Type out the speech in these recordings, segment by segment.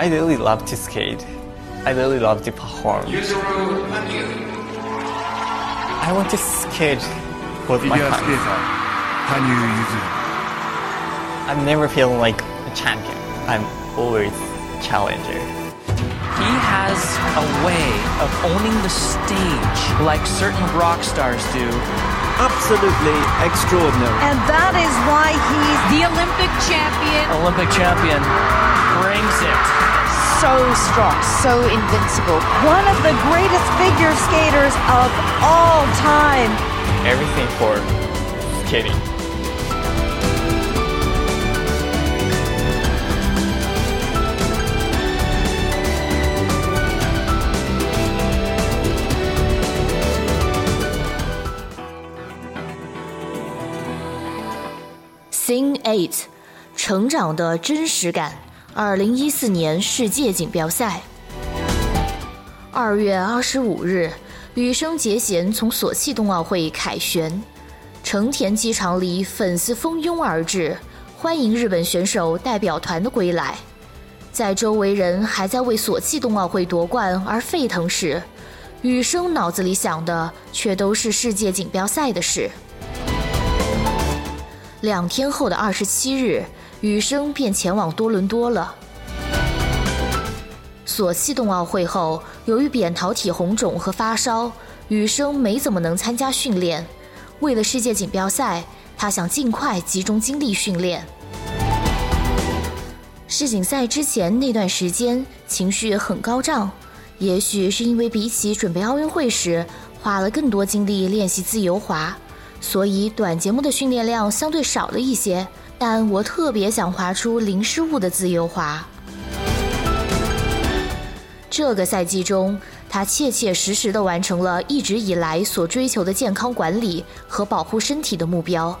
I really love to skate. I really love to perform. I want to skate with my hands. I'm never feeling like a champion. I'm always challenger. He has way of owning the stage like certain rock stars do. Absolutely extraordinary. And that is why he's The Olympic champion. Olympic champion brings it. so strong, so invincible. One of the greatest figure skaters of all time. Everything for skating.，Thing Eight，成长的真实感。二零一四年世界锦标赛，二月二十五日，羽生结弦从索契冬奥会凯旋，成田机场里粉丝蜂拥而至，欢迎日本选手代表团的归来。在周围人还在为索契冬奥会夺冠而沸腾时，羽生脑子里想的却都是世界锦标赛的事。两天后的二十七日，羽生便前往多伦多了。索契冬奥会后，由于扁桃体红肿和发烧，羽生没怎么能参加训练。为了世界锦标赛，他想尽快集中精力训练。世锦赛之前那段时间，情绪很高涨，也许是因为比起准备奥运会时，花了更多精力练习自由滑。所以短节目的训练量相对少了一些，但我特别想滑出零失误的自由滑。这个赛季中，他切切实实地完成了一直以来所追求的健康管理和保护身体的目标，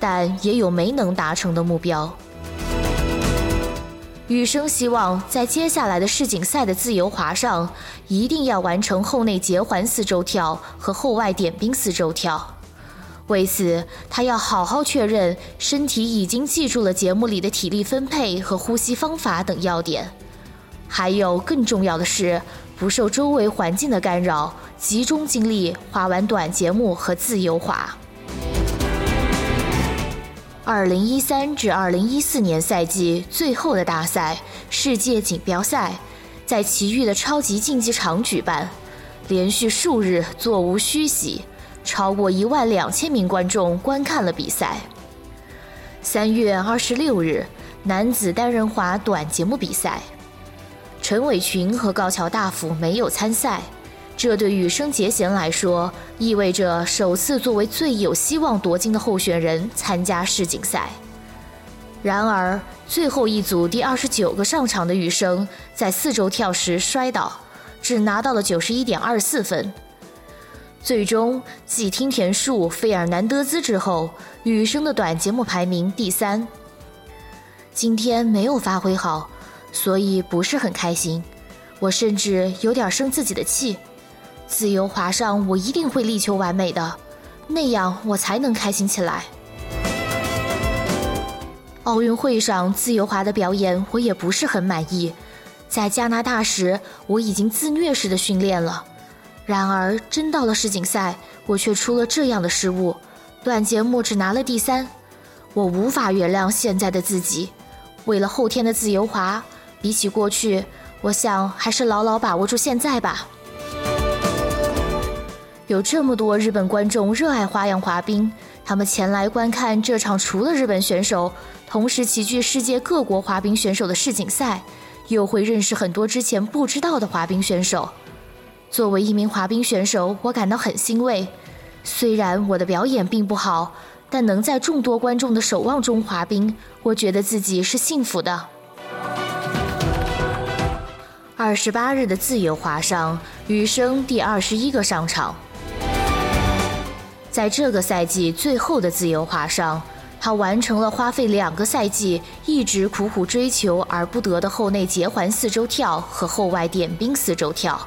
但也有没能达成的目标。羽生希望在接下来的世锦赛的自由滑上，一定要完成后内结环四周跳和后外点冰四周跳。为此，他要好好确认身体已经记住了节目里的体力分配和呼吸方法等要点。还有更重要的是，不受周围环境的干扰，集中精力滑完短节目和自由滑。二零一三至二零一四年赛季最后的大赛——世界锦标赛，在奇遇的超级竞技场举办，连续数日座无虚席，超过一万两千名观众观看了比赛。三月二十六日，男子单人滑短节目比赛，陈伟群和高桥大辅没有参赛。这对羽生结弦来说，意味着首次作为最有希望夺金的候选人参加世锦赛。然而，最后一组第二十九个上场的羽生在四周跳时摔倒，只拿到了九十一点二四分。最终，继听田树、费尔南德兹之后，羽生的短节目排名第三。今天没有发挥好，所以不是很开心。我甚至有点生自己的气。自由滑上，我一定会力求完美的，那样我才能开心起来。奥运会上自由滑的表演，我也不是很满意。在加拿大时，我已经自虐式的训练了，然而真到了世锦赛，我却出了这样的失误，短节目只拿了第三。我无法原谅现在的自己。为了后天的自由滑，比起过去，我想还是牢牢把握住现在吧。有这么多日本观众热爱花样滑冰，他们前来观看这场除了日本选手，同时齐聚世界各国滑冰选手的世锦赛，又会认识很多之前不知道的滑冰选手。作为一名滑冰选手，我感到很欣慰。虽然我的表演并不好，但能在众多观众的守望中滑冰，我觉得自己是幸福的。二十八日的自由滑上，羽生第二十一个上场。在这个赛季最后的自由滑上，他完成了花费两个赛季一直苦苦追求而不得的后内结环四周跳和后外点冰四周跳。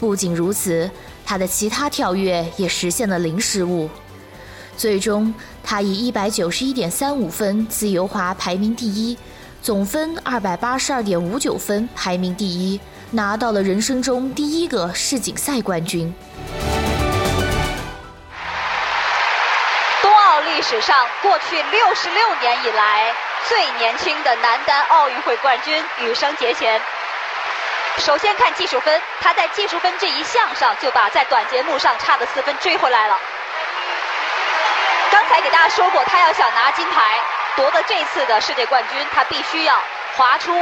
不仅如此，他的其他跳跃也实现了零失误。最终，他以一百九十一点三五分自由滑排名第一，总分二百八十二点五九分，排名第一，拿到了人生中第一个世锦赛冠军。冬奥历史上过去六十六年以来最年轻的男单奥运会冠军羽生结弦。首先看技术分，他在技术分这一项上就把在短节目上差的四分追回来了。刚才给大家说过，他要想拿金牌，夺得这次的世界冠军，他必须要划出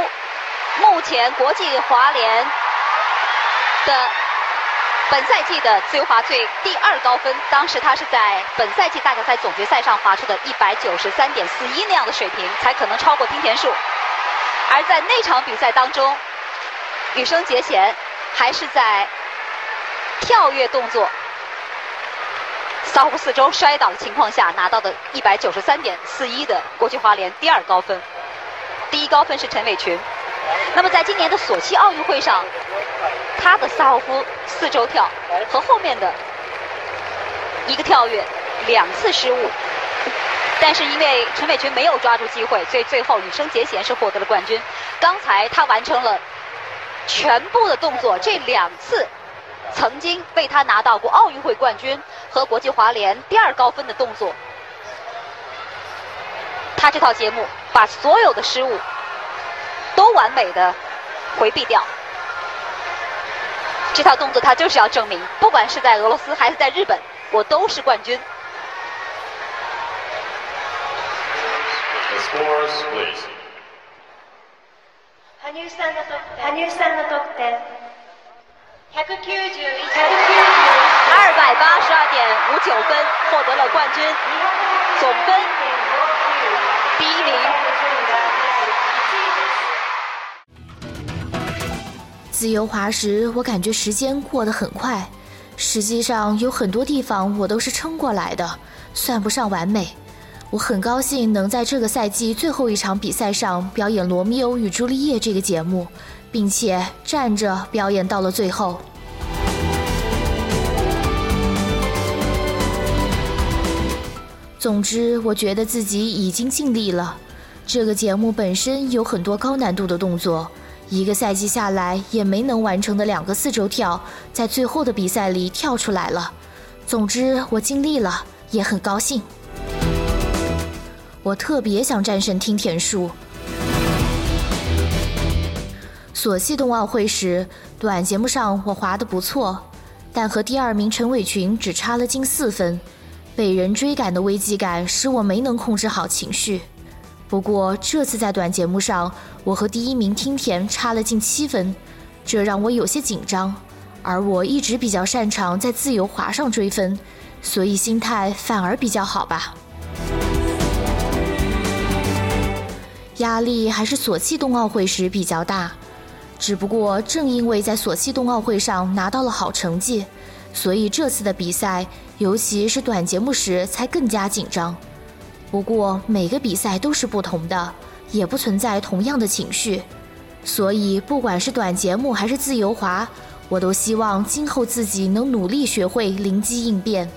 目前国际滑联的本赛季的自由滑最第二高分。当时他是在本赛季大奖赛总决赛上划出的一百九十三点四一那样的水平，才可能超过听田树。而在那场比赛当中，羽生结弦还是在跳跃动作扫湖四周摔倒的情况下拿到的一百九十三点四一的国际滑联第二高分，第一高分是陈伟群。那么在今年的索契奥运会上，他的萨霍夫四周跳和后面的一个跳跃两次失误，但是因为陈伟群没有抓住机会，所以最后羽生结弦是获得了冠军。刚才他完成了。全部的动作，这两次曾经为他拿到过奥运会冠军和国际滑联第二高分的动作，他这套节目把所有的失误都完美的回避掉。这套动作他就是要证明，不管是在俄罗斯还是在日本，我都是冠军。羽生さんの得点。羽生さんの得点。二百八十二点五九分，获得了冠军，总分第一名。自由滑时，我感觉时间过得很快，实际上有很多地方我都是撑过来的，算不上完美。 我很高兴能在这个赛季最后一场比赛上表演《罗密欧与朱丽叶》这个节目，并且站着表演到了最后。总之，我觉得自己已经尽力了。这个节目本身有很多高难度的动作，一个赛季下来也没能完成的两个四周跳，在最后的比赛里跳出来了。总之，我尽力了，也很高兴。我特别想战胜听田树。索契冬奥会时，短节目上我滑得不错，但和第二名陈伟群只差了近四分，被人追赶的危机感使我没能控制好情绪。不过这次在短节目上，我和第一名听田差了近七分，这让我有些紧张。而我一直比较擅长在自由滑上追分，所以心态反而比较好吧。压力还是索契冬奥会时比较大，只不过正因为在索契冬奥会上拿到了好成绩，所以这次的比赛，尤其是短节目时才更加紧张。不过每个比赛都是不同的，也不存在同样的情绪，所以不管是短节目还是自由滑，我都希望今后自己能努力学会灵机应变。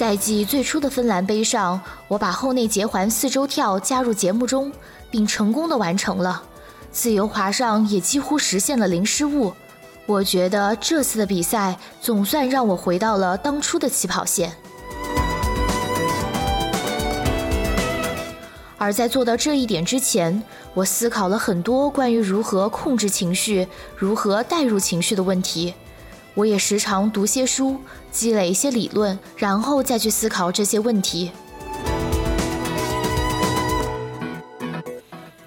赛季最初的芬兰杯上，我把后内结环四周跳加入节目中，并成功的完成了。自由滑上也几乎实现了零失误。我觉得这次的比赛总算让我回到了当初的起跑线。而在做到这一点之前，我思考了很多关于如何控制情绪、如何带入情绪的问题。我也时常读些书，积累一些理论，然后再去思考这些问题。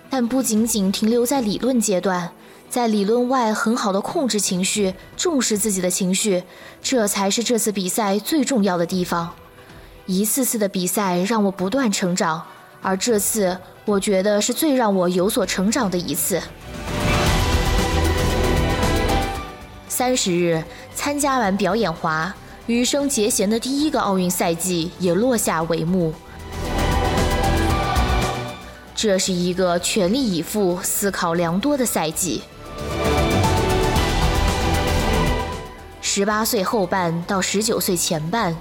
但不仅仅停留在理论阶段，在理论外很好的控制情绪，重视自己的情绪，这才是这次比赛最重要的地方。一次次的比赛让我不断成长，而这次我觉得是最让我有所成长的一次。三十日参加完表演滑，羽生结弦的第一个奥运赛季也落下帷幕。这是一个全力以赴、思考良多的赛季。十八岁后半到十九岁前半，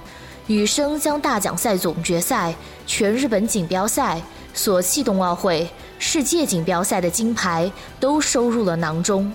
羽生将大奖赛总决赛、全日本锦标赛、索契冬奥会、世界锦标赛的金牌都收入了囊中。